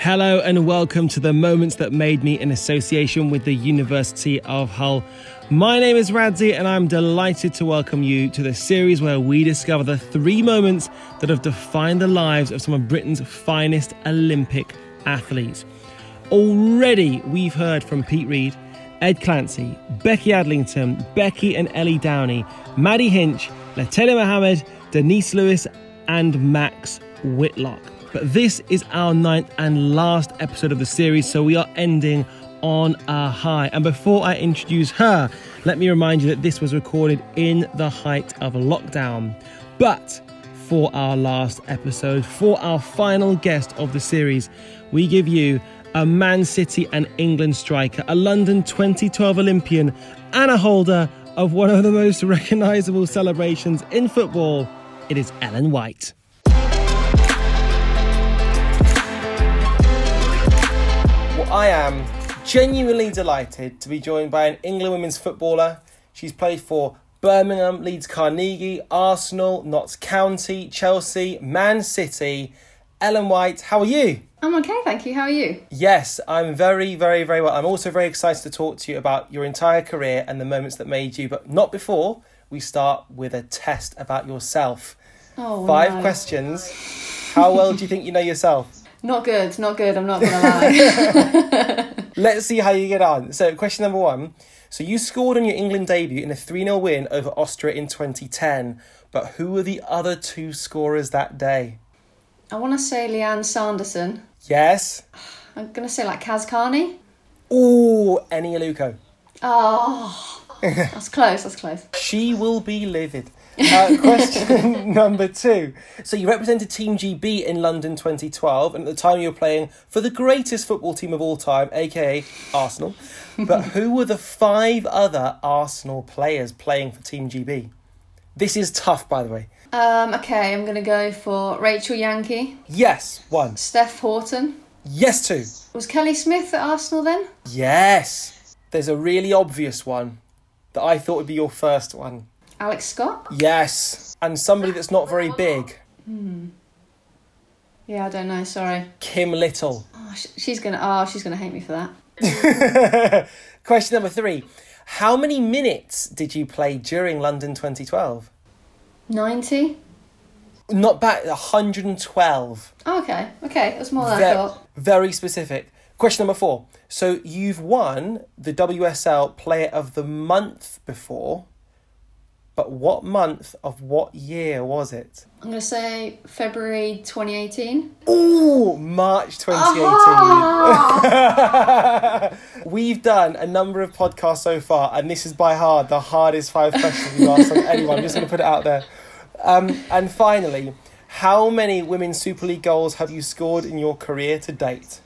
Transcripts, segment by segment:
Hello and welcome to the Moments That Made Me in association with the University of Hull. My name is Radzi and I'm delighted to welcome you to the series where we discover the three moments that have defined the lives of some of Britain's finest Olympic athletes. Already we've heard from Pete Reed, Ed Clancy, Becky Adlington, Becky and Ellie Downie, Maddie Hinch, Lutalo Muhammad, Denise Lewis, and Max Whitlock. But this is our ninth and last episode of the series, so we are ending on a high. And before I introduce her, let me remind you that this was recorded in the height of lockdown. But for our last episode, for our final guest of the series, we give you a Man City and England striker, a London 2012 Olympian, and a holder of one of the most recognisable celebrations in football. It is Ellen White. I am genuinely delighted to be joined by an England women's footballer. She's played for Birmingham, Leeds Carnegie, Arsenal, Notts County, Chelsea, Man City. Ellen White, how are you? I'm okay, thank you. How are you? Yes, I'm very, very, very well. I'm also very excited to talk to you about your entire career and the moments that made you, but not before we start with a test about yourself. Oh, Five no. questions. How well do you think you know yourself? Not good, not good. I'm not gonna lie. Let's see how you get on. So, question number one. So, you scored on your England debut in a 3 0 win over Austria in 2010, but who were the other two scorers that day? I want to say Lianne Sanderson. Yes. I'm gonna say like Kaz Carney. Ooh, Eni Aluko. Oh, ah, that's close. That's close. She will be livid. Uh, question number two. So you represented Team GB in London 2012, and at the time you were playing for the greatest football team of all time, aka Arsenal. But who were the five other Arsenal players playing for Team GB? This is tough, by the way. Um, okay, I'm gonna go for Rachel Yankey, Yes, one. Steph Houghton. Yes, two. Was Kelly Smith at Arsenal then? Yes. There's a really obvious one that I thought would be your first one. Alex Scott? Yes. And somebody that's not very big, hmm. Yeah, I don't know. Sorry. Kim Little. Oh, sh- she's gonna. Oh, she's gonna hate me for that. Question number three. How many minutes did you play during London 2012? Ninety. Not bad, 112. Oh, okay. Okay, it was more than I thought. very specific. Question number four. So you've won the WSL Player of the Month before, but what month of what year was it? I'm gonna say February 2018. Ooh, March 2018. We've done a number of podcasts so far, and this is by hard the hardest five questions we've asked on anyone. I'm just going to put it out there. Um, and finally, how many Women's Super League goals have you scored in your career to date?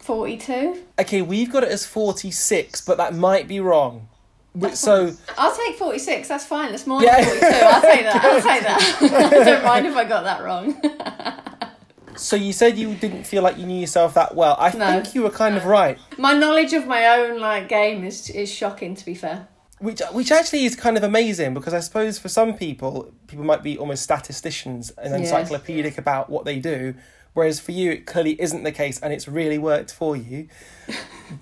42. Okay, we've got it as 46, but that might be wrong. So, I'll take 46, that's fine. That's more Yeah. than 42. I'll take that. I'll take that. I don't mind if I got that wrong. so you said you didn't feel like you knew yourself that well. I No. think you were kind of right. My knowledge of my own like game is is shocking to be fair. Which, which actually is kind of amazing because I suppose for some people, people might be almost statisticians and Yes. encyclopedic about what they do, whereas for you, it clearly isn't the case and it's really worked for you.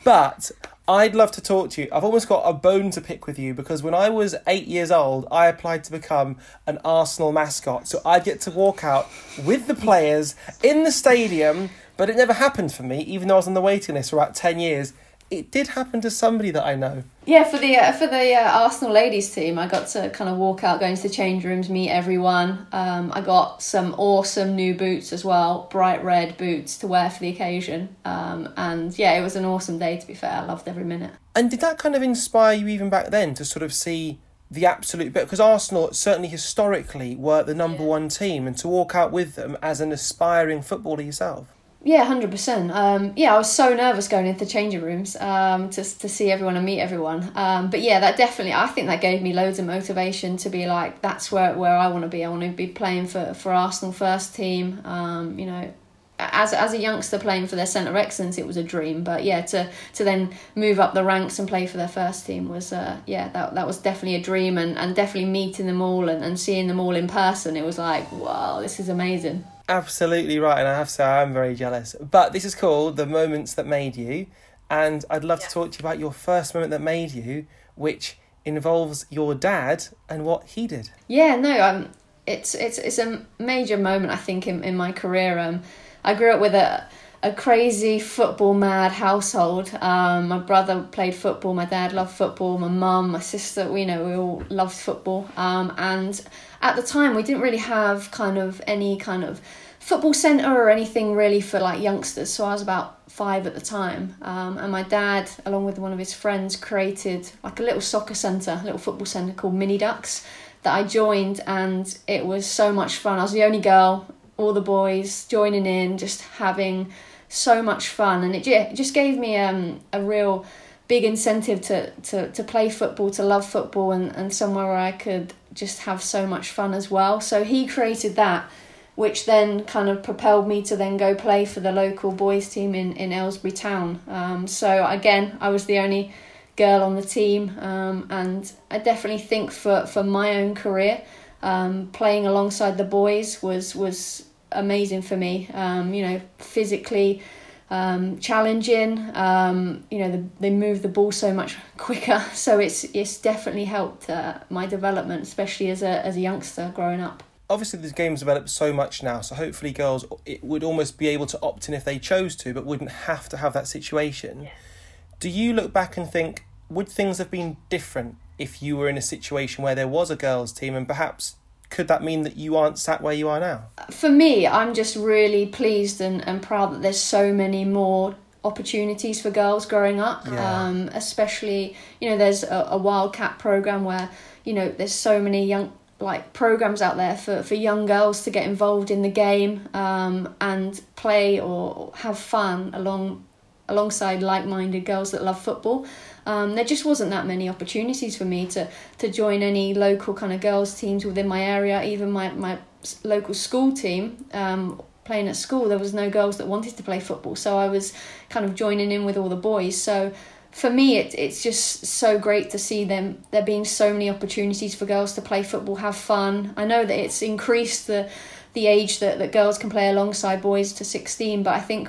but I'd love to talk to you. I've almost got a bone to pick with you because when I was eight years old, I applied to become an Arsenal mascot. So I'd get to walk out with the players in the stadium, but it never happened for me, even though I was on the waiting list for about 10 years. It did happen to somebody that I know. Yeah, for the uh, for the uh, Arsenal ladies team, I got to kind of walk out, go into the change rooms, meet everyone. Um, I got some awesome new boots as well, bright red boots to wear for the occasion. Um, and yeah, it was an awesome day. To be fair, I loved every minute. And did that kind of inspire you even back then to sort of see the absolute bit? Because Arsenal certainly historically were the number one team, and to walk out with them as an aspiring footballer yourself. Yeah, hundred percent. Um, yeah, I was so nervous going into changing rooms um, to to see everyone and meet everyone. Um, but yeah, that definitely, I think that gave me loads of motivation to be like, that's where where I want to be. I want to be playing for for Arsenal first team. Um, you know, as as a youngster playing for their centre of excellence, it was a dream. But yeah, to to then move up the ranks and play for their first team was uh, yeah that that was definitely a dream. And, and definitely meeting them all and, and seeing them all in person, it was like wow, this is amazing. Absolutely right, and I have to say I'm very jealous. But this is called the moments that made you, and I'd love Yeah. to talk to you about your first moment that made you, which involves your dad and what he did. Yeah, no, um, it's it's it's a major moment I think in, in my career. Um, I grew up with a a crazy football mad household. Um, my brother played football. My dad loved football. My mum, my sister, we know we all loved football. Um, and at the time, we didn't really have kind of any kind of football centre or anything really for like youngsters. So I was about five at the time, um, and my dad, along with one of his friends, created like a little soccer centre, a little football centre called Mini Ducks that I joined, and it was so much fun. I was the only girl, all the boys joining in, just having so much fun, and it, it just gave me um, a real big incentive to, to, to play football, to love football, and, and somewhere where I could just have so much fun as well. So he created that, which then kind of propelled me to then go play for the local boys team in, in Aylesbury Town. Um, so again, I was the only girl on the team, um, and I definitely think for, for my own career, um, playing alongside the boys was was amazing for me. Um, you know, physically um, challenging. Um, you know, the, they move the ball so much quicker, so it's it's definitely helped uh, my development, especially as a as a youngster growing up. Obviously, this game's developed so much now, so hopefully, girls it would almost be able to opt in if they chose to, but wouldn't have to have that situation. Do you look back and think, would things have been different if you were in a situation where there was a girls' team, and perhaps could that mean that you aren't sat where you are now? for me, I'm just really pleased and, and proud that there's so many more opportunities for girls growing up. Yeah. Um, especially, you know, there's a, a Wildcat program where, you know, there's so many young like programs out there for, for young girls to get involved in the game um, and play or have fun along alongside like-minded girls that love football. Um, there just wasn't that many opportunities for me to to join any local kind of girls teams within my area. Even my my local school team, um, playing at school, there was no girls that wanted to play football. So I was kind of joining in with all the boys. So for me, it, it's just so great to see them there being so many opportunities for girls to play football, have fun. I know that it's increased the the age that, that girls can play alongside boys to 16, but I think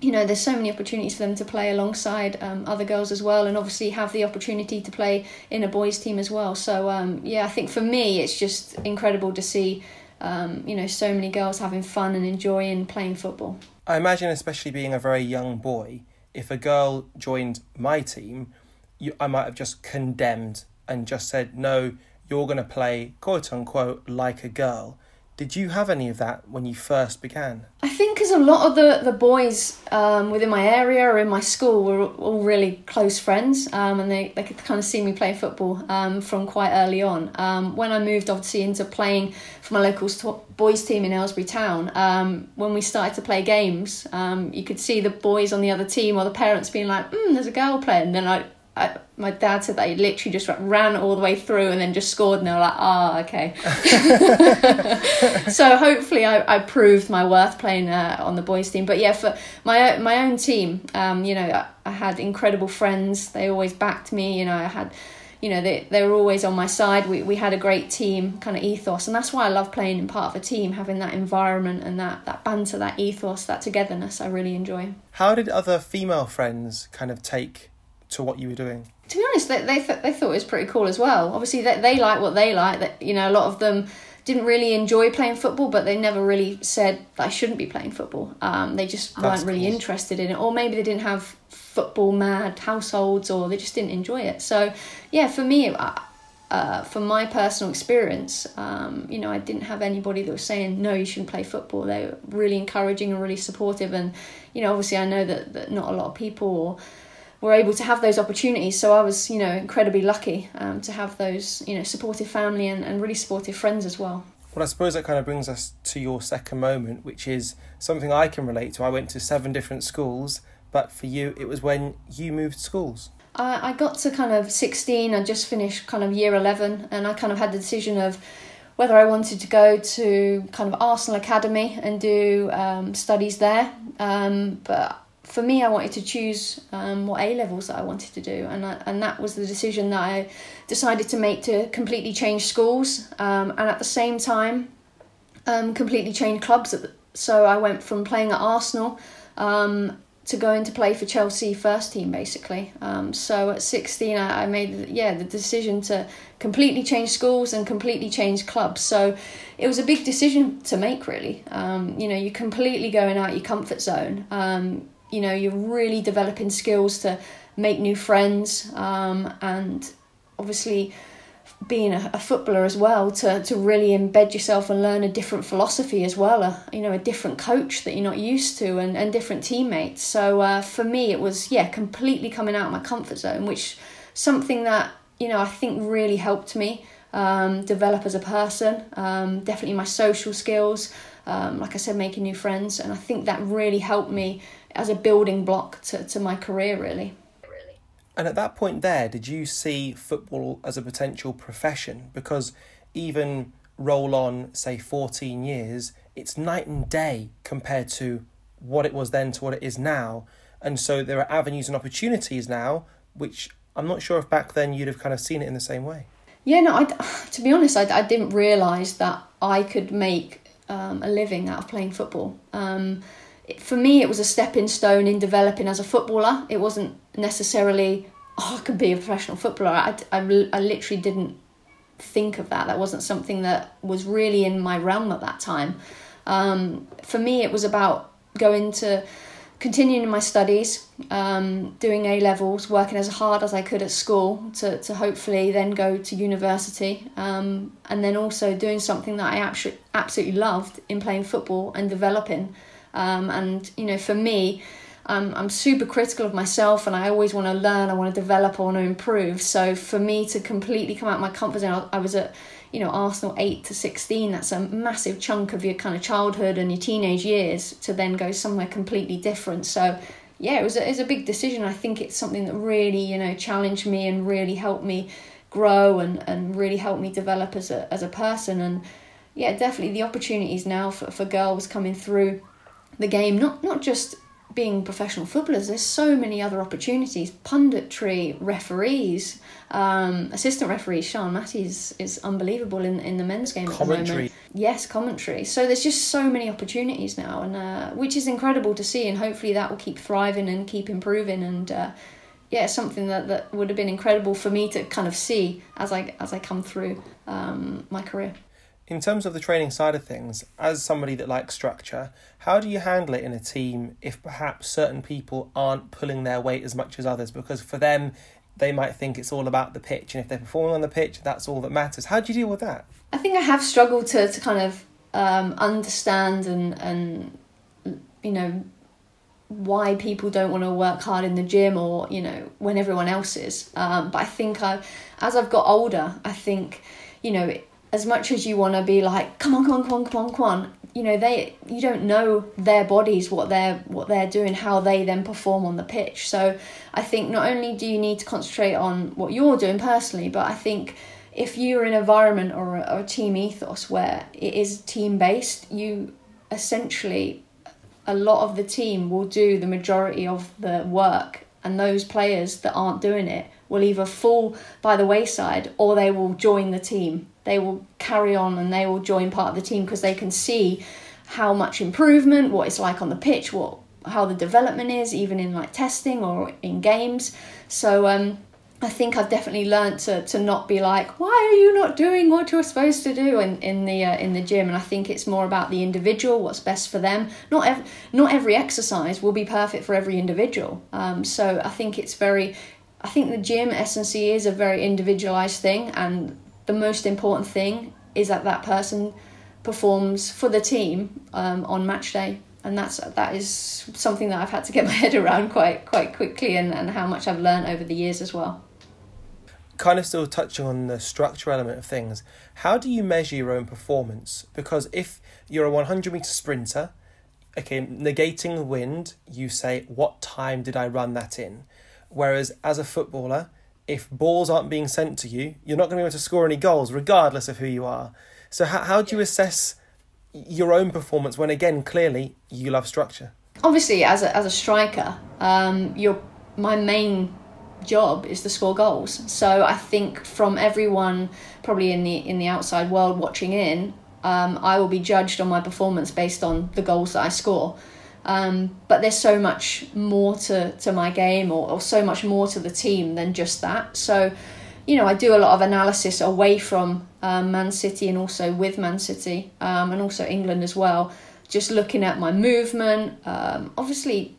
you know there's so many opportunities for them to play alongside um, other girls as well and obviously have the opportunity to play in a boys team as well so um, yeah i think for me it's just incredible to see um, you know so many girls having fun and enjoying playing football I imagine, especially being a very young boy, if a girl joined my team, you, I might have just condemned and just said, no, you're going to play quote unquote like a girl. Did you have any of that when you first began? I think because a lot of the, the boys um, within my area or in my school were all really close friends um, and they, they could kind of see me play football um, from quite early on. Um, when I moved obviously into playing for my local st- boys team in Aylesbury Town, um, when we started to play games, um, you could see the boys on the other team or the parents being like, mm, there's a girl playing. And then I, I, my dad said that he literally just ran all the way through and then just scored and they were like, ah, okay. so hopefully I, I proved my worth playing uh, on the boys team. But yeah for my my own team um, you know I, I had incredible friends. They always backed me you know I had you know they, they were always on my side. We, we had a great team kind of ethos and that's why I love playing in part of a team having that environment and that, that banter that ethos that togetherness I really enjoy. How did other female friends kind of take to what you were doing? to be honest, they they, th- they thought it was pretty cool as well. Obviously, they they like what they like. That you know, a lot of them didn't really enjoy playing football, but they never really said that I shouldn't be playing football. Um, they just That's weren't really cool. interested in it, or maybe they didn't have football mad households, or they just didn't enjoy it. So, yeah, for me. Uh, uh, from my personal experience, um, you know, I didn't have anybody that was saying no, you shouldn't play football. They were really encouraging and really supportive, and you know, obviously, I know that, that not a lot of people were able to have those opportunities. So I was, you know, incredibly lucky um, to have those, you know, supportive family and, and really supportive friends as well. Well, I suppose that kind of brings us to your second moment, which is something I can relate to. I went to seven different schools, but for you, it was when you moved schools. I, I got to kind of 16, I just finished kind of year 11, and I kind of had the decision of whether I wanted to go to kind of Arsenal Academy and do um, studies there. Um, but for me, I wanted to choose um, what A levels that I wanted to do, and I, and that was the decision that I decided to make to completely change schools, um, and at the same time, um, completely change clubs so I went from playing at Arsenal um, to going to play for Chelsea first team basically. Um, so at 16, I, I, made yeah the decision to completely change schools and completely change clubs. So it was a big decision to make really. Um, you know, you're completely going out of your comfort zone. You know, you're really developing skills to make new friends um, and obviously being a, a, footballer as well to, to really embed yourself and learn a different philosophy as well a, you know a different coach that you're not used to and, and different teammates. So uh, for me it was yeah completely coming out of my comfort zone which something that you know I think really helped me um, develop as a person um, definitely my social skills um, like I said making new friends. And I think that really helped me as a building block to, to my career really and at that point, there, did you see football as a potential profession? Because even roll on, say, 14 years, it's night and day compared to what it was then to what it is now. And so there are avenues and opportunities now, which I'm not sure if back then you'd have kind of seen it in the same way. Yeah, no, I, to be honest, I, I didn't realise that I could make um, a living out of playing football. Um, for me, it was a stepping stone in developing as a footballer. It wasn't necessarily, oh, I could be a professional footballer. I, I, I literally didn't think of that. That wasn't something that was really in my realm at that time. Um, for me, it was about going to continuing my studies, um, doing A levels, working as hard as I could at school to, to hopefully then go to university, um, and then also doing something that I absolutely absolutely loved in playing football and developing. Um, and you know, for me, um, I'm super critical of myself, and I always want to learn. I want to develop. I want to improve. So for me to completely come out my comfort zone, I, was at you know Arsenal eight to sixteen. That's a massive chunk of your kind of childhood and your teenage years to then go somewhere completely different. So yeah, it was a, it was a big decision. I think it's something that really you know challenged me and really helped me grow and, and really helped me develop as a as a person and yeah definitely the opportunities now for, for girls coming through the game, not not just being professional footballers, there's so many other opportunities. Punditry, referees, um, assistant referees. Sian Massey is unbelievable in in the men's game commentary. at the moment. Yes, commentary. So there's just so many opportunities now, and uh, which is incredible to see, and hopefully that will keep thriving and keep improving. And uh, yeah, something that, that would have been incredible for me to kind of see as I as I come through um, my career. In terms of the training side of things, as somebody that likes structure, how do you handle it in a team if perhaps certain people aren't pulling their weight as much as others? Because for them, they might think it's all about the pitch, and if they're performing on the pitch, that's all that matters. How do you deal with that? I think I have struggled to, to kind of um, understand and and you know why people don't want to work hard in the gym or you know when everyone else is. Um, but I think I, as I've got older, I think you know as much as you want to be like, come on, come on, come on, come on, come on, you know, they you don't know their bodies, what they're what they're doing, how they then perform on the pitch. So I think not only do you need to concentrate on what you're doing personally, but I think if you're in an environment or a, or a team ethos where it is team based, you essentially a lot of the team will do the majority of the work and those players that aren't doing it will either fall by the wayside or they will join the team they will carry on and they will join part of the team because they can see how much improvement, what it's like on the pitch, what how the development is, even in like testing or in games. So um, I think I've definitely learned to, to not be like, why are you not doing what you're supposed to do in, in the uh, in the gym? And I think it's more about the individual, what's best for them. Not ev- not every exercise will be perfect for every individual. Um, so I think it's very, I think the gym S&C is a very individualized thing, and the most important thing is that that person performs for the team um, on match day and that's that is something that I've had to get my head around quite quite quickly and, and how much I've learned over the years as well. Kind of still touching on the structure element of things, how do you measure your own performance? Because if you're a 100 meter sprinter, okay, negating the wind, you say, what time did I run that in? Whereas as a footballer, if balls aren't being sent to you, you're not going to be able to score any goals, regardless of who you are. So, how, how do you assess your own performance when, again, clearly you love structure? Obviously, as a, as a striker, um, your my main job is to score goals. So I think from everyone, probably in the in the outside world watching in, Um, I will be judged on my performance based on the goals that I score. Um, but there's so much more to, to my game or, or so much more to the team than just that. So, you know, I do a lot of analysis away from um, Man City and also with Man City um, and also England as well. Just looking at my movement. Um, obviously,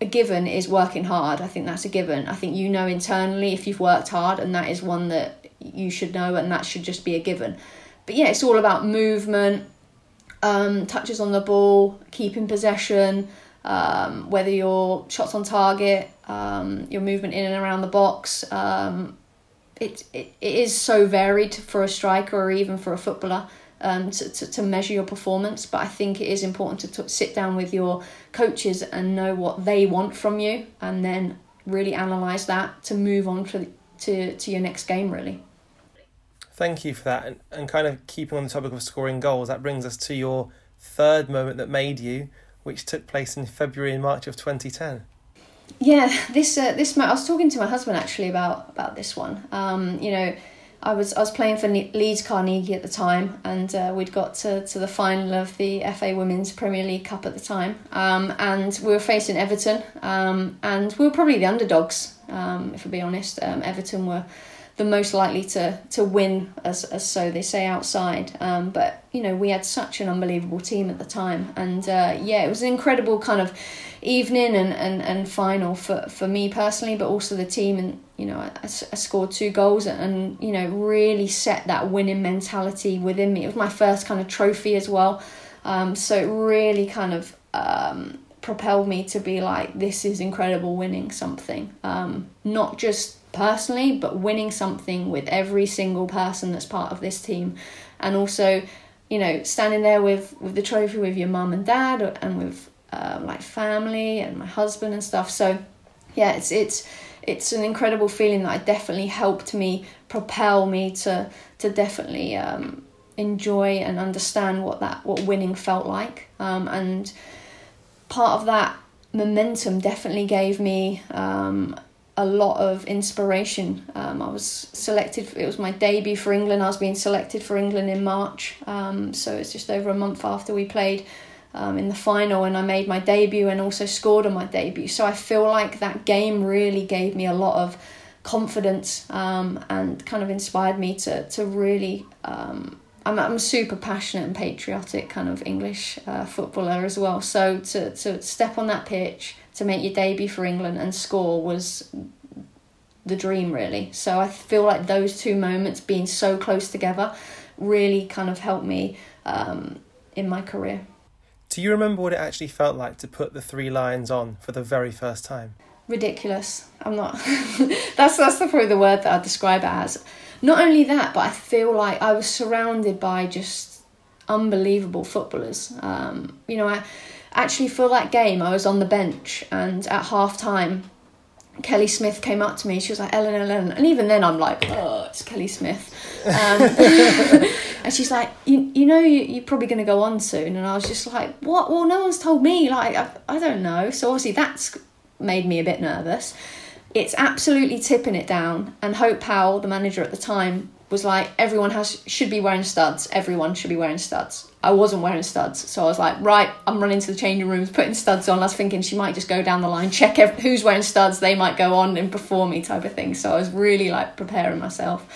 a given is working hard. I think that's a given. I think you know internally if you've worked hard, and that is one that you should know, and that should just be a given. But yeah, it's all about movement, um, touches on the ball, keeping possession, um, whether your shots on target, um, your movement in and around the box. Um, it, it, it is so varied for a striker or even for a footballer um, to, to, to measure your performance. But I think it is important to t- sit down with your coaches and know what they want from you and then really analyse that to move on to, to, to your next game, really. Thank you for that. And, and kind of keeping on the topic of scoring goals, that brings us to your third moment that made you, which took place in February and March of 2010. Yeah, this uh, this I was talking to my husband actually about about this one. Um, you know, I was I was playing for Leeds Carnegie at the time, and uh, we'd got to, to the final of the FA Women's Premier League Cup at the time, um, and we were facing Everton, um, and we were probably the underdogs. Um, if I be honest, um, Everton were the most likely to to win, as as so they say outside. Um, but you know, we had such an unbelievable team at the time, and uh, yeah, it was an incredible kind of evening and, and, and final for, for me personally, but also the team. And you know, I, I scored two goals and you know really set that winning mentality within me. It was my first kind of trophy as well, um, so it really kind of. Um, propelled me to be like this is incredible winning something um, not just personally, but winning something with every single person that's part of this team, and also, you know, standing there with with the trophy with your mum and dad and with um, like family and my husband and stuff. So, yeah, it's it's it's an incredible feeling that I definitely helped me propel me to to definitely um, enjoy and understand what that what winning felt like, um, and part of that momentum definitely gave me um, a lot of inspiration. Um, I was selected, it was my debut for England. I was being selected for England in March. Um, so it's just over a month after we played um, in the final, and I made my debut and also scored on my debut. So I feel like that game really gave me a lot of confidence um, and kind of inspired me to, to really. Um, I'm, I'm a super passionate and patriotic kind of English uh, footballer as well. So to, to step on that pitch to make your debut for England and score was the dream really. So I feel like those two moments being so close together really kind of helped me um, in my career. Do you remember what it actually felt like to put the three lions on for the very first time? Ridiculous. I'm not. that's that's the, probably the word that I describe it as. Not only that, but I feel like I was surrounded by just unbelievable footballers. Um, you know, I actually for that game I was on the bench and at half time Kelly Smith came up to me. She was like, Ellen, Ellen. And even then, I'm like, oh, it's Kelly Smith. Um, and she's like, you, you know, you, are probably going to go on soon. And I was just like, what? Well, no one's told me. Like, I, I don't know. So obviously, that's made me a bit nervous. It's absolutely tipping it down. And Hope Powell, the manager at the time, was like everyone has should be wearing studs. Everyone should be wearing studs. I wasn't wearing studs, so I was like, right, I'm running to the changing rooms, putting studs on. I was thinking she might just go down the line, check who's wearing studs. They might go on and perform me type of thing. So I was really like preparing myself.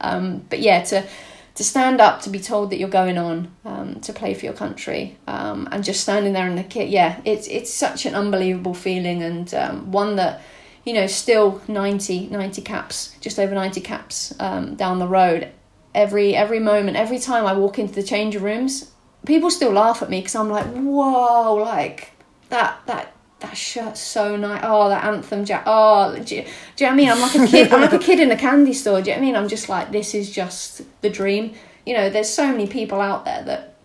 Um, but yeah, to to stand up, to be told that you're going on um, to play for your country, um, and just standing there in the kit, yeah, it's it's such an unbelievable feeling and um, one that you know, still 90, 90 caps, just over 90 caps um, down the road. Every every moment, every time I walk into the changing rooms, people still laugh at me because I'm like, whoa, like that that that shirt's so nice. Oh, that anthem jack. Oh, do you, do you know what I mean? I'm like a kid. I'm like a kid in a candy store. Do you know what I mean? I'm just like, this is just the dream. You know, there's so many people out there that,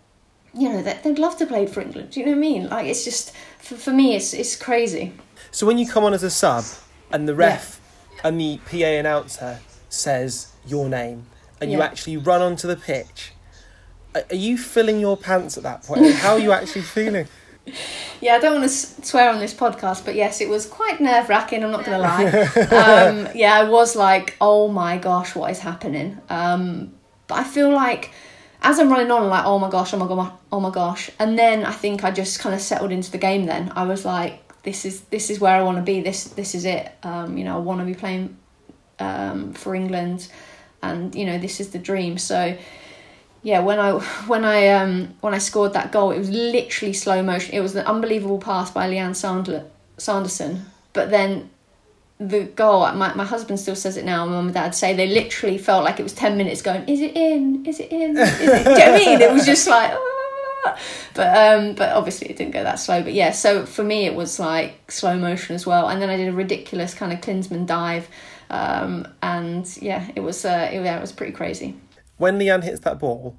you know, that they'd love to play for England. Do you know what I mean? Like, it's just for, for me, it's it's crazy. So when you come on as a sub, and the ref yeah. and the PA announcer says your name, and yeah. you actually run onto the pitch. Are you filling your pants at that point? How are you actually feeling? Yeah, I don't want to swear on this podcast, but yes, it was quite nerve wracking. I'm not going to lie. Um, yeah, I was like, oh my gosh, what is happening? Um, but I feel like as I'm running on, I'm like, oh my gosh, oh my god, oh my gosh, and then I think I just kind of settled into the game. Then I was like, this is this is where I want to be. This this is it. Um, you know, I want to be playing um, for England, and you know, this is the dream. So yeah, when I when I um when I scored that goal, it was literally slow motion. It was an unbelievable pass by Lianne Sandler, Sanderson, but then the goal. My my husband still says it now. My mum and dad say they literally felt like it was ten minutes going. Is it in? Is it in? Is it? Do you know what I mean? It was just like. Ah. But um, but obviously it didn't go that slow. But yeah, so for me it was like slow motion as well. And then I did a ridiculous kind of Klinsmann dive, um, and yeah, it was uh, it, yeah, it was pretty crazy. When Lianne hits that ball,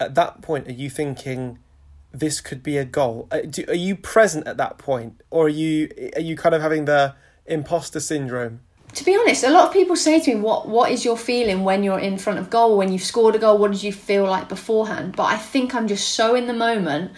at that point, are you thinking? This could be a goal. Uh, are you present at that point, or are you are you kind of having the imposter syndrome? To be honest, a lot of people say to me, "What what is your feeling when you're in front of goal? When you've scored a goal, what did you feel like beforehand?" But I think I'm just so in the moment,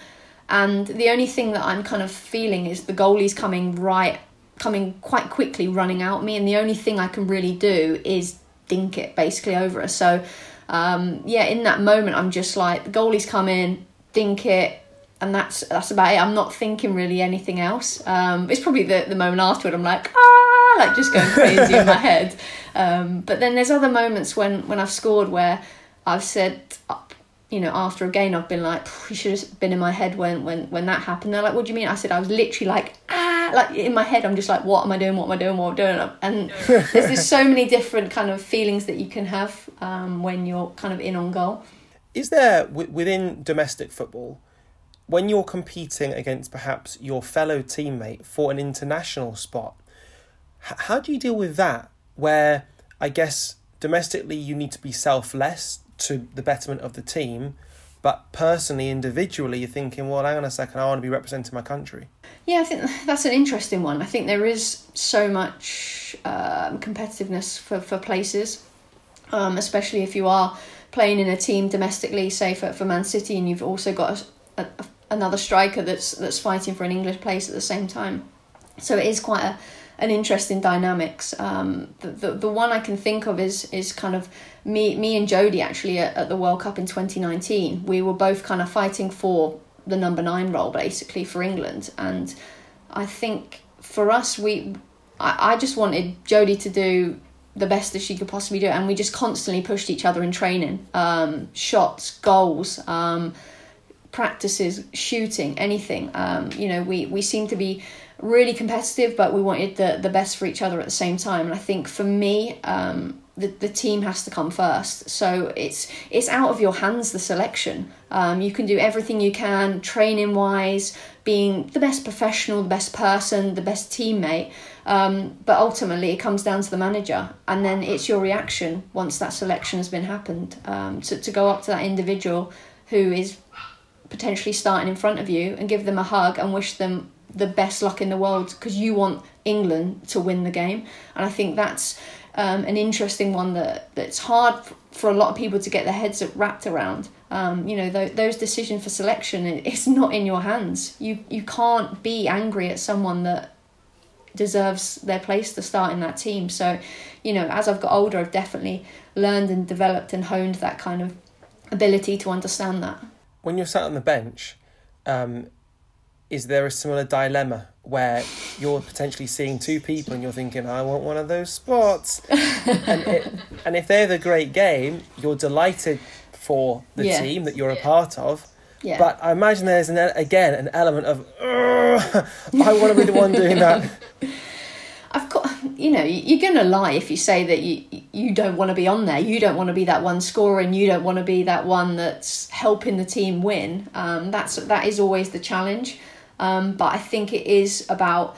and the only thing that I'm kind of feeling is the goalie's coming right, coming quite quickly, running out me, and the only thing I can really do is dink it basically over us. So, um, yeah, in that moment, I'm just like the goalie's come in, dink it, and that's that's about it. I'm not thinking really anything else. Um, it's probably the, the moment afterward I'm like ah, like just going crazy in my head. Um, but then there's other moments when when I've scored where I've said, you know, after a game I've been like, you should have been in my head when when when that happened. They're like, what do you mean? I said I was literally like ah, like in my head I'm just like, what am I doing? What am I doing? What am I doing? And there's just so many different kind of feelings that you can have um, when you're kind of in on goal. Is there within domestic football? when you're competing against perhaps your fellow teammate for an international spot, how do you deal with that? Where I guess domestically you need to be selfless to the betterment of the team, but personally, individually, you're thinking, well, hang on a second, I want to be representing my country. Yeah, I think that's an interesting one. I think there is so much um, competitiveness for, for places, um, especially if you are playing in a team domestically, say for, for Man City, and you've also got a, a, another striker that's that's fighting for an English place at the same time. So it is quite a an interesting dynamics. Um, the, the the one I can think of is is kind of me me and Jodie actually at, at the World Cup in twenty nineteen. We were both kind of fighting for the number nine role basically for England, and I think for us we I, I just wanted Jodie to do the best that she could possibly do, and we just constantly pushed each other in training, um, shots, goals. Um, practices, shooting, anything. Um, you know, we, we seem to be really competitive, but we wanted the, the best for each other at the same time. And I think for me, um, the, the team has to come first. So it's it's out of your hands the selection. Um, you can do everything you can, training wise, being the best professional, the best person, the best teammate. Um, but ultimately, it comes down to the manager, and then it's your reaction once that selection has been happened um, to to go up to that individual who is potentially starting in front of you and give them a hug and wish them the best luck in the world because you want England to win the game. And I think that's um, an interesting one that that's hard for a lot of people to get their heads wrapped around. Um, you know, th- those decisions for selection, it's not in your hands. You you can't be angry at someone that deserves their place to start in that team. So, you know, as I've got older, I've definitely learned and developed and honed that kind of ability to understand that when you're sat on the bench, um, is there a similar dilemma where you're potentially seeing two people and you're thinking, I want one of those spots? and, it, and if they're the great game, you're delighted for the yeah. team that you're a part of. Yeah. But I imagine there's an again an element of I want to be the one doing that. I've got, you know, you're going to lie if you say that you you don't want to be on there. You don't want to be that one scorer, and you don't want to be that one that's helping the team win. Um, that's that is always the challenge. Um, but I think it is about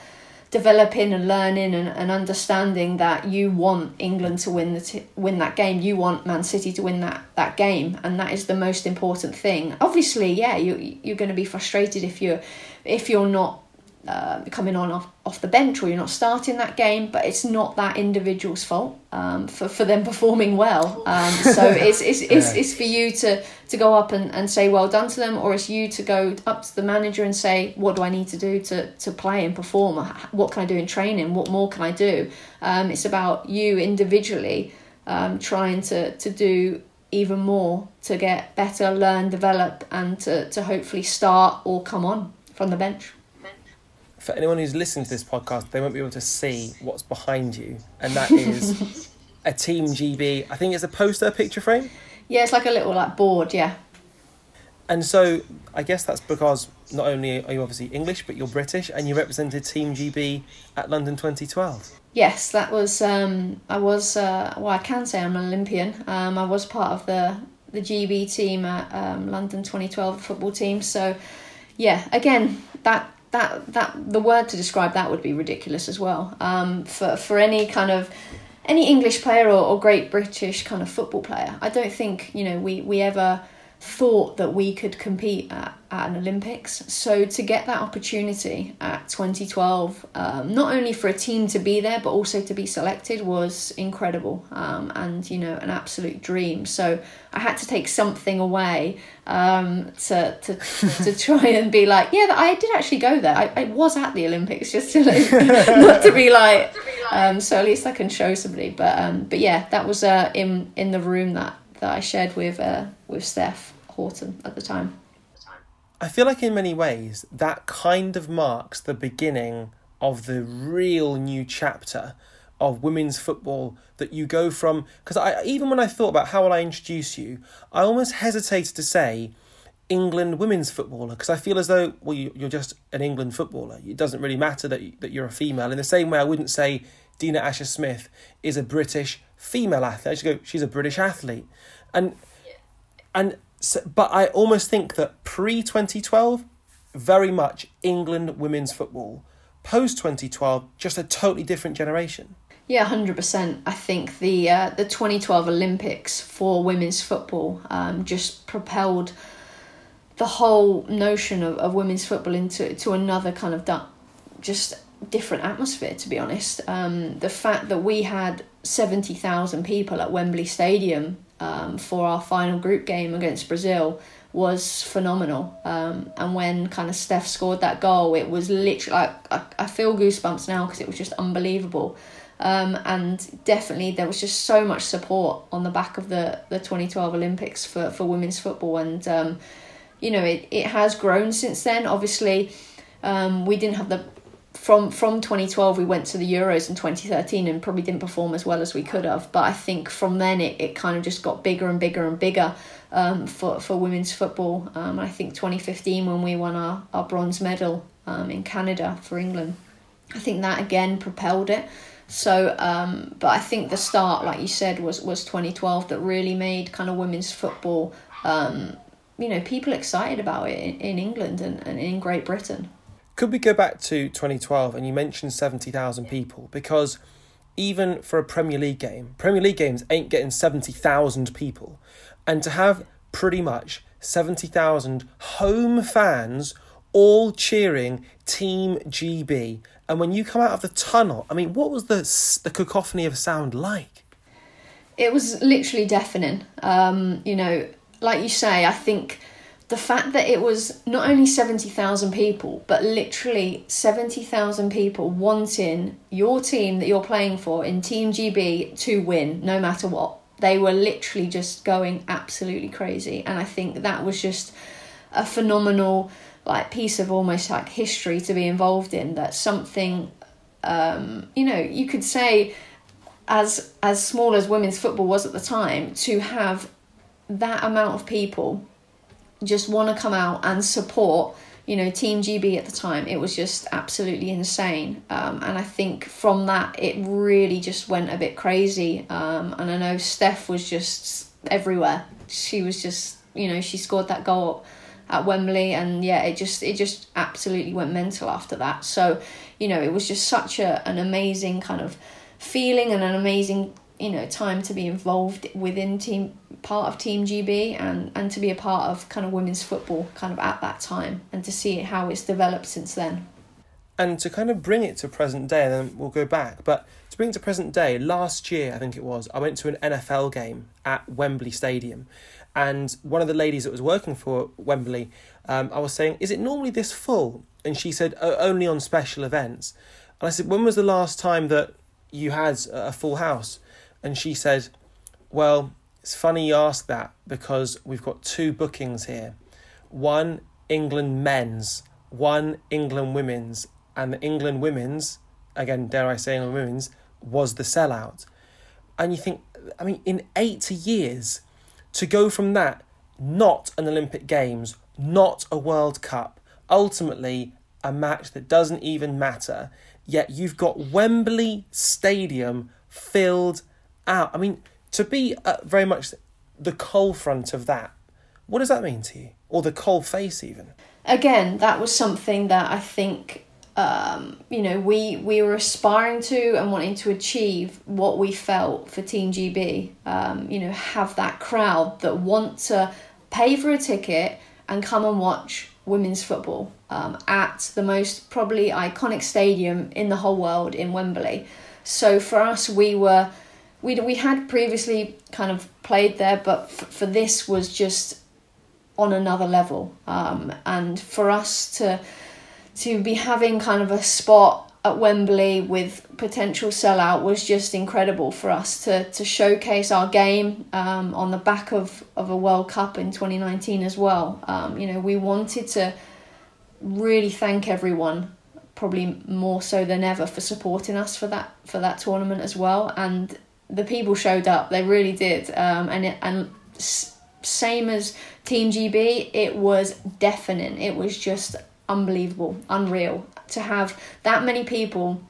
developing and learning and, and understanding that you want England to win the t- win that game. You want Man City to win that that game, and that is the most important thing. Obviously, yeah, you you're going to be frustrated if you're if you're not uh, coming on off, off the bench or you're not starting that game, but it's not that individual's fault um, for, for them performing well. Um, so it's, it's, it's, it's for you to, to go up and, and say well done to them, or it's you to go up to the manager and say, what do I need to do to, to play and perform? What can I do in training? What more can I do? Um, it's about you individually um, trying to, to do even more to get better, learn, develop, and to, to hopefully start or come on from the bench. For anyone who's listening to this podcast, they won't be able to see what's behind you, and that is a Team GB. I think it's a poster picture frame. Yeah, it's like a little like board. Yeah. And so I guess that's because not only are you obviously English, but you're British, and you represented Team GB at London 2012. Yes, that was. Um, I was. Uh, well, I can say I'm an Olympian. Um, I was part of the the GB team at um, London 2012 football team. So, yeah, again, that that that the word to describe that would be ridiculous as well. Um, for for any kind of any English player or, or great British kind of football player, I don't think you know we we ever thought that we could compete at, at an Olympics. So to get that opportunity at 2012, um, not only for a team to be there, but also to be selected was incredible um, and, you know, an absolute dream. So I had to take something away um, to, to, to try and be like, yeah, I did actually go there. I, I was at the Olympics just to like, not to be like, um, so at least I can show somebody. But, um, but yeah, that was uh, in, in the room that that I shared with uh, with Steph Houghton at the time. I feel like in many ways that kind of marks the beginning of the real new chapter of women's football that you go from because I even when I thought about how will I introduce you, I almost hesitated to say England women's footballer because I feel as though well you're just an England footballer. It doesn't really matter that that you're a female. In the same way, I wouldn't say Dina Asher Smith is a British female athlete. Go she's a British athlete, and and so, but I almost think that pre 2012, very much England women's football. Post 2012, just a totally different generation. Yeah, hundred percent. I think the uh, the 2012 Olympics for women's football um, just propelled the whole notion of, of women's football into to another kind of du- just different atmosphere. To be honest, um, the fact that we had seventy thousand people at Wembley Stadium um, for our final group game against Brazil was phenomenal. Um, and when kind of Steph scored that goal, it was literally like I, I feel goosebumps now because it was just unbelievable. Um, and definitely there was just so much support on the back of the, the 2012 Olympics for, for women's football. And, um, you know, it, it has grown since then. Obviously, um, we didn't have the from from 2012 we went to the euros in 2013 and probably didn't perform as well as we could have. But i think from then it, it kind of just got bigger and bigger and bigger um, for, for women's football. Um, i think 2015 when we won our, our bronze medal um, in canada for england i think that again propelled it. So um, but i think the start like you said was was 2012 that really made kind of women's football um, you know people excited about it in, in england and, and in great britain could we go back to 2012 and you mentioned 70,000 people? Because even for a Premier League game, Premier League games ain't getting 70,000 people. And to have pretty much 70,000 home fans all cheering Team GB. And when you come out of the tunnel, I mean, what was the, the cacophony of sound like? It was literally deafening. Um, you know, like you say, I think the fact that it was not only 70,000 people, but literally 70,000 people wanting your team that you're playing for in Team GB to win no matter what. They were literally just going absolutely crazy. And I think that was just a phenomenal like piece of almost like history to be involved in that something um, you know you could say as as small as women's football was at the time to have that amount of people just want to come out and support you know team gb at the time it was just absolutely insane. Um, and i think from that it really just went a bit crazy. Um, and i know steph was just everywhere. She was just you know she scored that goal at wembley and yeah it just it just absolutely went mental after that. So you know it was just such a, an amazing kind of feeling and an amazing you know time to be involved within team part of team gb and and to be a part of kind of women's football kind of at that time and to see how it's developed since then. And to kind of bring it to present day and then we'll go back but to bring it to present day last year i think it was i went to an nfl game at wembley stadium. And one of the ladies that was working for wembley um, i was saying is it normally this full? And she said only on special events. And i said when was the last time that you had a full house and she said, Well, It's funny you ask that because we've got two bookings here one England men's, one England women's, and the England women's, again, dare I say England women's, was the sellout. And you think, I mean, in 80 years, to go from that, not an Olympic Games, not a World Cup, ultimately a match that doesn't even matter, yet you've got Wembley Stadium filled out. I mean, to be uh, very much the coal front of that, what does that mean to you? Or the coal face, even? Again, that was something that I think um, you know, we we were aspiring to and wanting to achieve what we felt for Team GB. Um, you know, have that crowd that want to pay for a ticket and come and watch women's football um, at the most probably iconic stadium in the whole world in Wembley. So for us, we were we we had previously kind of played there, but f- for this was just on another level. Um, and for us to to be having kind of a spot at Wembley with potential sellout was just incredible for us to to showcase our game um, on the back of, of a World Cup in 2019 as well. Um, you know, we wanted to really thank everyone, probably more so than ever, for supporting us for that for that tournament as well. And the people showed up; they really did. Um, and it, and same as Team GB, it was deafening. It was just unbelievable, unreal to have that many people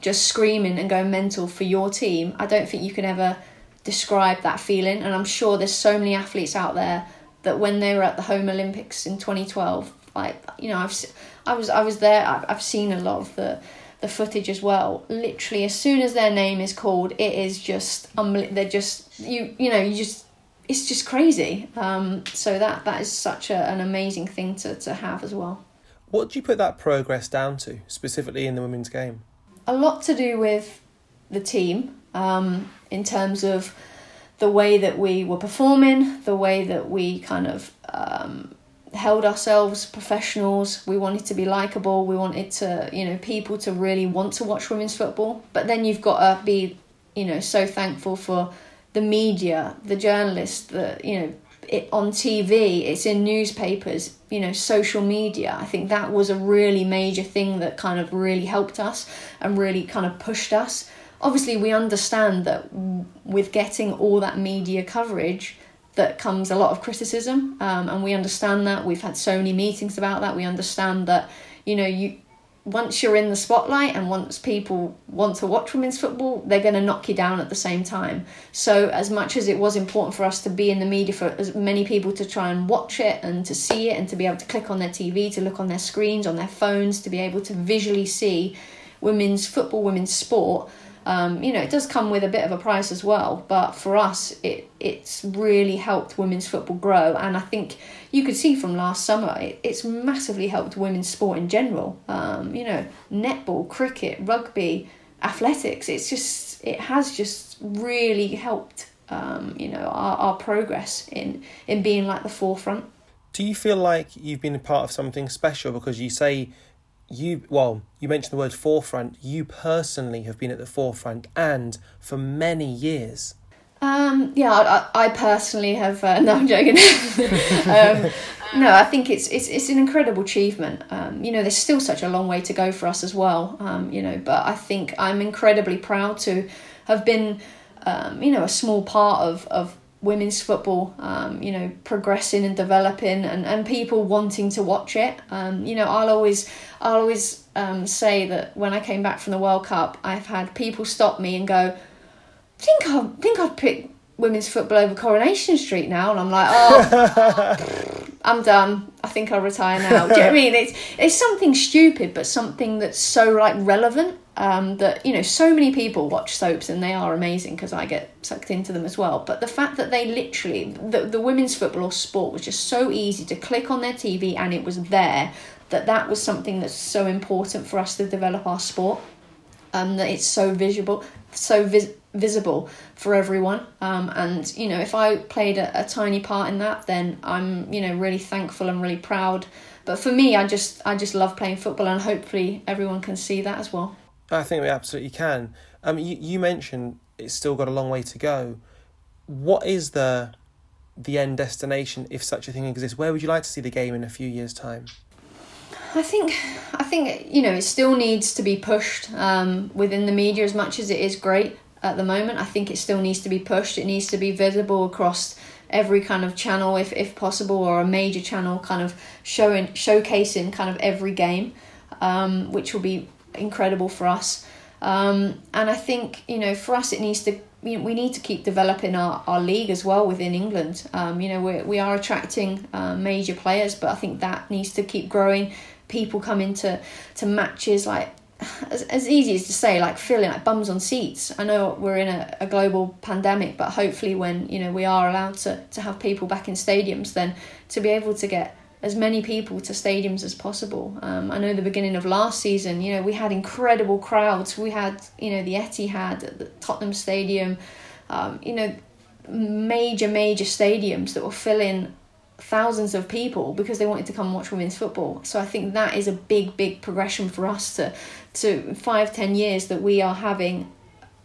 just screaming and going mental for your team. I don't think you can ever describe that feeling, and I'm sure there's so many athletes out there that when they were at the home Olympics in 2012, like you know, I've I was I was there. I've, I've seen a lot of the the footage as well. Literally, as soon as their name is called, it is just unbelievable. They're just you you know you just it's just crazy. Um, so that that is such a, an amazing thing to to have as well. What do you put that progress down to, specifically in the women's game? A lot to do with the team um, in terms of the way that we were performing, the way that we kind of um, held ourselves professionals. We wanted to be likable. We wanted to, you know, people to really want to watch women's football. But then you've got to be, you know, so thankful for the media, the journalists, the, you know, it on TV, it's in newspapers, you know, social media. I think that was a really major thing that kind of really helped us and really kind of pushed us. Obviously, we understand that with getting all that media coverage, that comes a lot of criticism, um, and we understand that. We've had so many meetings about that. We understand that, you know, you once you're in the spotlight and once people want to watch women's football, they're going to knock you down at the same time. So, as much as it was important for us to be in the media for as many people to try and watch it and to see it and to be able to click on their TV, to look on their screens, on their phones, to be able to visually see women's football, women's sport, um, you know, it does come with a bit of a price as well, but for us, it it's really helped women's football grow, and I think you could see from last summer, it, it's massively helped women's sport in general. Um, you know, netball, cricket, rugby, athletics. It's just it has just really helped. Um, you know, our, our progress in in being like the forefront. Do you feel like you've been a part of something special because you say you well you mentioned the word forefront. You personally have been at the forefront and for many years. Um, yeah I, I personally have uh, no i'm joking. Um, no i think it's it's it's an incredible achievement. Um, you know there's still such a long way to go for us as well um, you know but i think i'm incredibly proud to have been um, you know a small part of of women's football, um, you know, progressing and developing, and, and people wanting to watch it. Um, you know, I'll always I'll always um, say that when I came back from the World Cup, I've had people stop me and go, "I think I think I'd pick women's football over Coronation Street now," and I'm like, "Oh, I'm done. I think I'll retire now." Do you know what I mean? It's it's something stupid, but something that's so like relevant um, that you know so many people watch soaps and they are amazing because I get sucked into them as well. But the fact that they literally the, the women's football or sport was just so easy to click on their TV and it was there that that was something that's so important for us to develop our sport. Um, that it's so visible, so vis- visible for everyone. Um, and you know, if I played a, a tiny part in that, then I'm you know really thankful and really proud. But for me, I just I just love playing football, and hopefully everyone can see that as well. I think we absolutely can. Um, you, you mentioned it's still got a long way to go. what is the the end destination if such a thing exists? Where would you like to see the game in a few years' time? I think I think you know it still needs to be pushed um, within the media as much as it is great at the moment. I think it still needs to be pushed. It needs to be visible across every kind of channel if if possible or a major channel kind of showing showcasing kind of every game, um, which will be incredible for us. Um, and I think you know for us it needs to we, we need to keep developing our, our league as well within England. Um, you know, we we are attracting uh, major players, but I think that needs to keep growing. People come into to matches like as, as easy as to say like feeling like bums on seats. I know we're in a, a global pandemic, but hopefully when you know we are allowed to to have people back in stadiums, then to be able to get as many people to stadiums as possible. Um, I know the beginning of last season, you know, we had incredible crowds. We had, you know, the Etihad at the Tottenham Stadium, um, you know, major, major stadiums that were filling thousands of people because they wanted to come and watch women's football. So I think that is a big, big progression for us to, to five, ten years that we are having,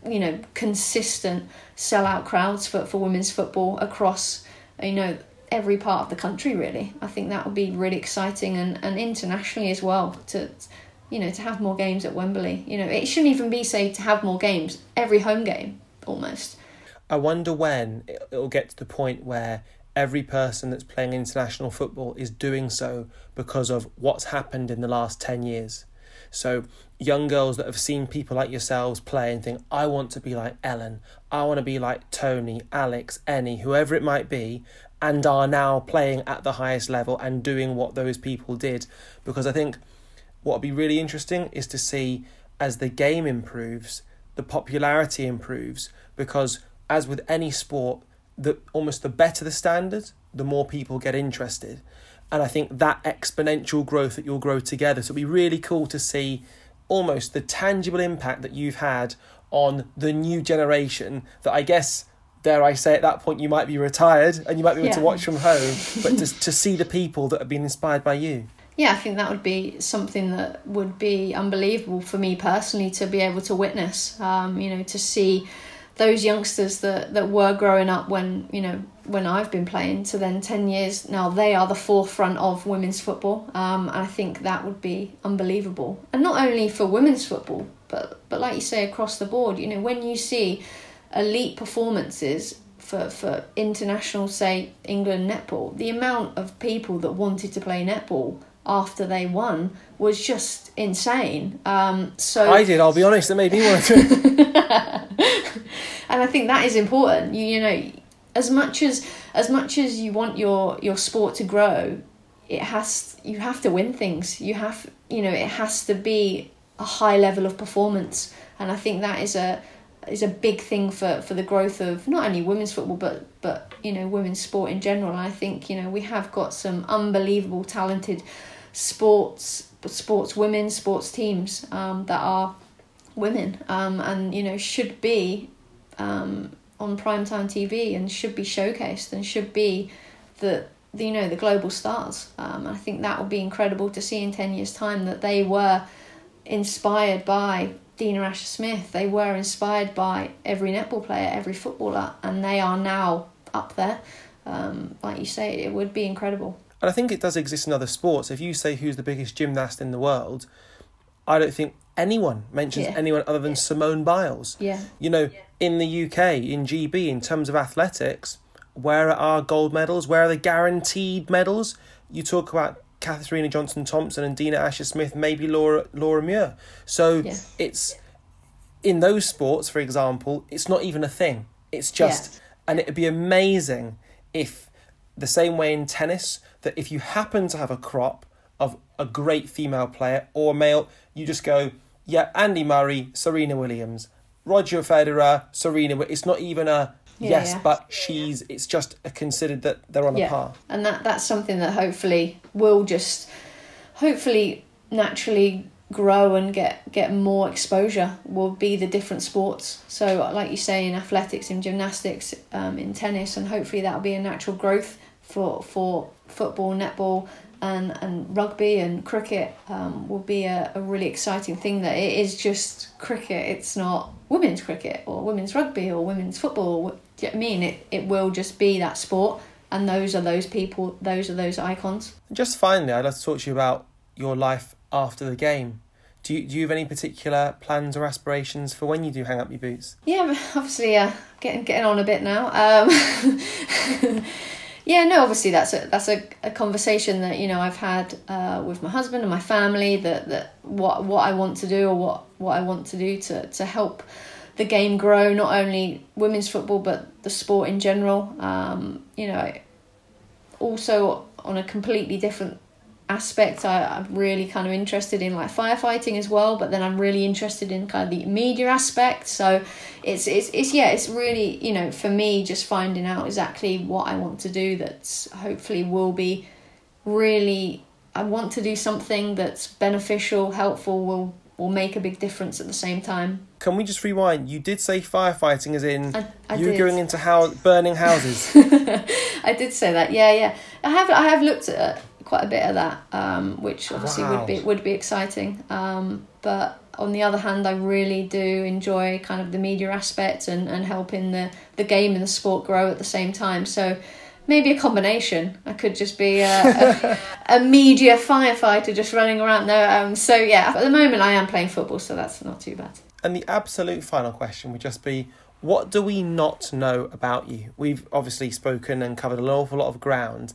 you know, consistent sellout crowds for, for women's football across, you know, every part of the country really. I think that would be really exciting and, and internationally as well to you know to have more games at wembley. You know it shouldn't even be say to have more games every home game almost. I wonder when it'll get to the point where every person that's playing international football is doing so because of what's happened in the last 10 years. So young girls that have seen people like yourselves play and think i want to be like ellen. I want to be like tony alex Eni, whoever it might be and are now playing at the highest level and doing what those people did. Because I think what would be really interesting is to see as the game improves, the popularity improves. Because as with any sport, the almost the better the standard, the more people get interested. And I think that exponential growth that you'll grow together. So it'd be really cool to see almost the tangible impact that you've had on the new generation that I guess dare I say, at that point you might be retired and you might be able yeah. to watch from home, but to, to see the people that have been inspired by you. Yeah, I think that would be something that would be unbelievable for me personally to be able to witness. Um, you know, to see those youngsters that, that were growing up when you know when I've been playing to then ten years now they are the forefront of women's football. Um, and I think that would be unbelievable, and not only for women's football, but but like you say across the board. You know, when you see elite performances for, for international, say, England netball, the amount of people that wanted to play netball after they won was just insane. Um, so I did. I'll be honest. It made me want to. and I think that is important. You you know, as much as as much as you want your your sport to grow, it has you have to win things. You have you know it has to be a high level of performance, and I think that is a is a big thing for, for the growth of not only women's football but but you know women's sport in general. And I think you know we have got some unbelievable talented sports sports women sports teams um, that are women um, and you know should be um, on primetime TV and should be showcased and should be the, the you know the global stars. Um, I think that would be incredible to see in ten years' time that they were inspired by Dina Asher Smith. They were inspired by every netball player, every footballer, and they are now up there. Um, like you say, it would be incredible. And I think it does exist in other sports. If you say who's the biggest gymnast in the world, I don't think anyone mentions yeah. anyone other than Simone Biles. Yeah. You know, yeah. in the UK, in GB, in terms of athletics, where are our gold medals? Where are the guaranteed medals? You talk about Katarina Johnson Thompson and Dina Asher Smith, maybe Laura Laura Muir. So yeah. it's in those sports, for example, it's not even a thing. It's just, yeah. and it'd be amazing if the same way in tennis that if you happen to have a crop of a great female player or male, you just go, yeah, Andy Murray, Serena Williams, Roger Federer, Serena. It's not even a yeah, yes, yeah. but she's. It's just considered that they're on yeah. a par. And that that's something that hopefully will just, hopefully naturally grow and get get more exposure. Will be the different sports. So like you say in athletics, in gymnastics, um, in tennis, and hopefully that'll be a natural growth for for football, netball, and, and rugby and cricket um, will be a, a really exciting thing that it is just cricket it's not women's cricket or women's rugby or women's football do you know what I mean it, it will just be that sport and those are those people those are those icons just finally i'd like to talk to you about your life after the game do you, do you have any particular plans or aspirations for when you do hang up your boots? Yeah, obviously, uh, getting getting on a bit now. Um, yeah, no, obviously that's a that's a, a conversation that you know I've had uh, with my husband and my family that that what what I want to do or what what I want to do to to help the game grow, not only women's football but the sport in general. Um, you know, also on a completely different aspect I, am really kind of interested in like firefighting as well but then I'm really interested in kind of the media aspect so it's it's, it's yeah it's really you know for me just finding out exactly what I want to do that's hopefully will be really I want to do something that's beneficial helpful will will make a big difference at the same time can we just rewind you did say firefighting as in I, I you were going into how burning houses I did say that yeah yeah I have I have looked at quite a bit of that, um, which obviously wow. would be would be exciting. Um, but on the other hand, I really do enjoy kind of the media aspect and, and helping the, the game and the sport grow at the same time. So maybe a combination. I could just be a, a, a media firefighter just running around there. Um, so yeah, at the moment I am playing football, so that's not too bad. And the absolute final question would just be what do we not know about you? We've obviously spoken and covered an awful lot of ground.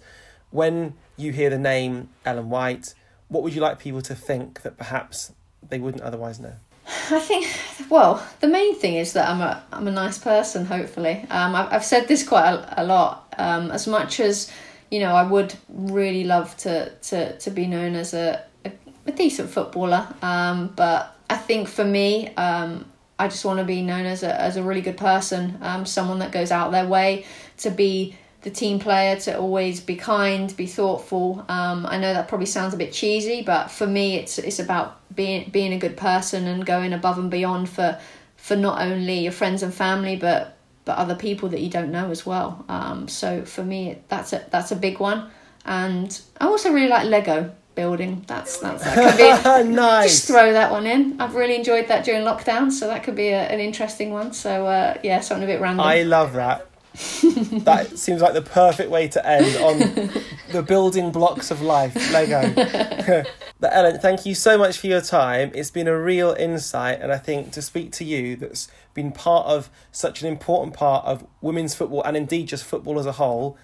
When you hear the name Ellen White, what would you like people to think that perhaps they wouldn't otherwise know? I think, well, the main thing is that I'm a I'm a nice person. Hopefully, um, I've I've said this quite a, a lot. Um, as much as you know, I would really love to to to be known as a a, a decent footballer. Um, but I think for me, um, I just want to be known as a as a really good person. Um, someone that goes out their way to be the team player to always be kind, be thoughtful. Um, I know that probably sounds a bit cheesy, but for me, it's it's about being being a good person and going above and beyond for for not only your friends and family, but but other people that you don't know as well. Um, so for me, that's a that's a big one. And I also really like Lego building. That's that's that could be nice. Just throw that one in. I've really enjoyed that during lockdown, so that could be a, an interesting one. So uh, yeah, something a bit random. I love that that seems like the perfect way to end on the building blocks of life, Lego. but Ellen, thank you so much for your time. It's been a real insight, and I think to speak to you that's been part of such an important part of women's football and indeed just football as a whole,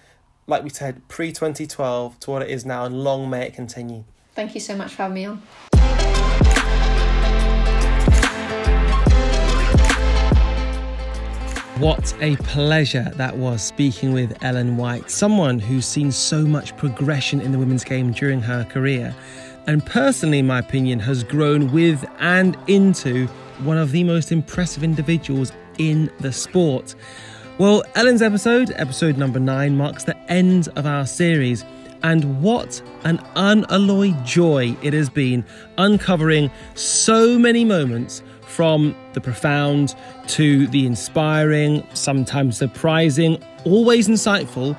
like we said, pre 2012 to what it is now, and long may it continue. Thank you so much for having me on. What a pleasure that was speaking with Ellen White, someone who's seen so much progression in the women's game during her career, and personally, in my opinion, has grown with and into one of the most impressive individuals in the sport. Well, Ellen's episode, episode number nine, marks the end of our series. And what an unalloyed joy it has been uncovering so many moments from the profound to the inspiring, sometimes surprising, always insightful,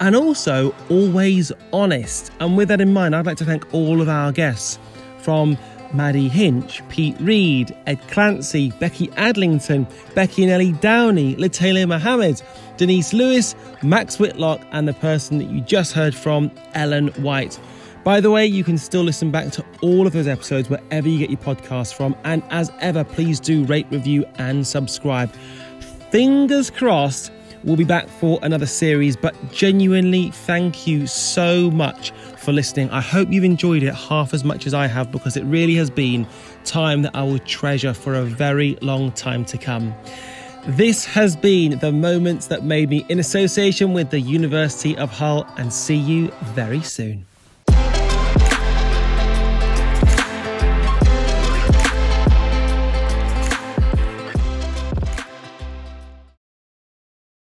and also always honest. And with that in mind, I'd like to thank all of our guests from Maddie Hinch, Pete Reed, Ed Clancy, Becky Adlington, Becky and Ellie Downie, Lutalo Muhammad, Denise Lewis, Max Whitlock, and the person that you just heard from, Ellen White. By the way, you can still listen back to all of those episodes wherever you get your podcasts from. And as ever, please do rate, review, and subscribe. Fingers crossed, we'll be back for another series. But genuinely, thank you so much for listening. I hope you've enjoyed it half as much as I have because it really has been time that I will treasure for a very long time to come. This has been the moments that made me in association with the University of Hull, and see you very soon.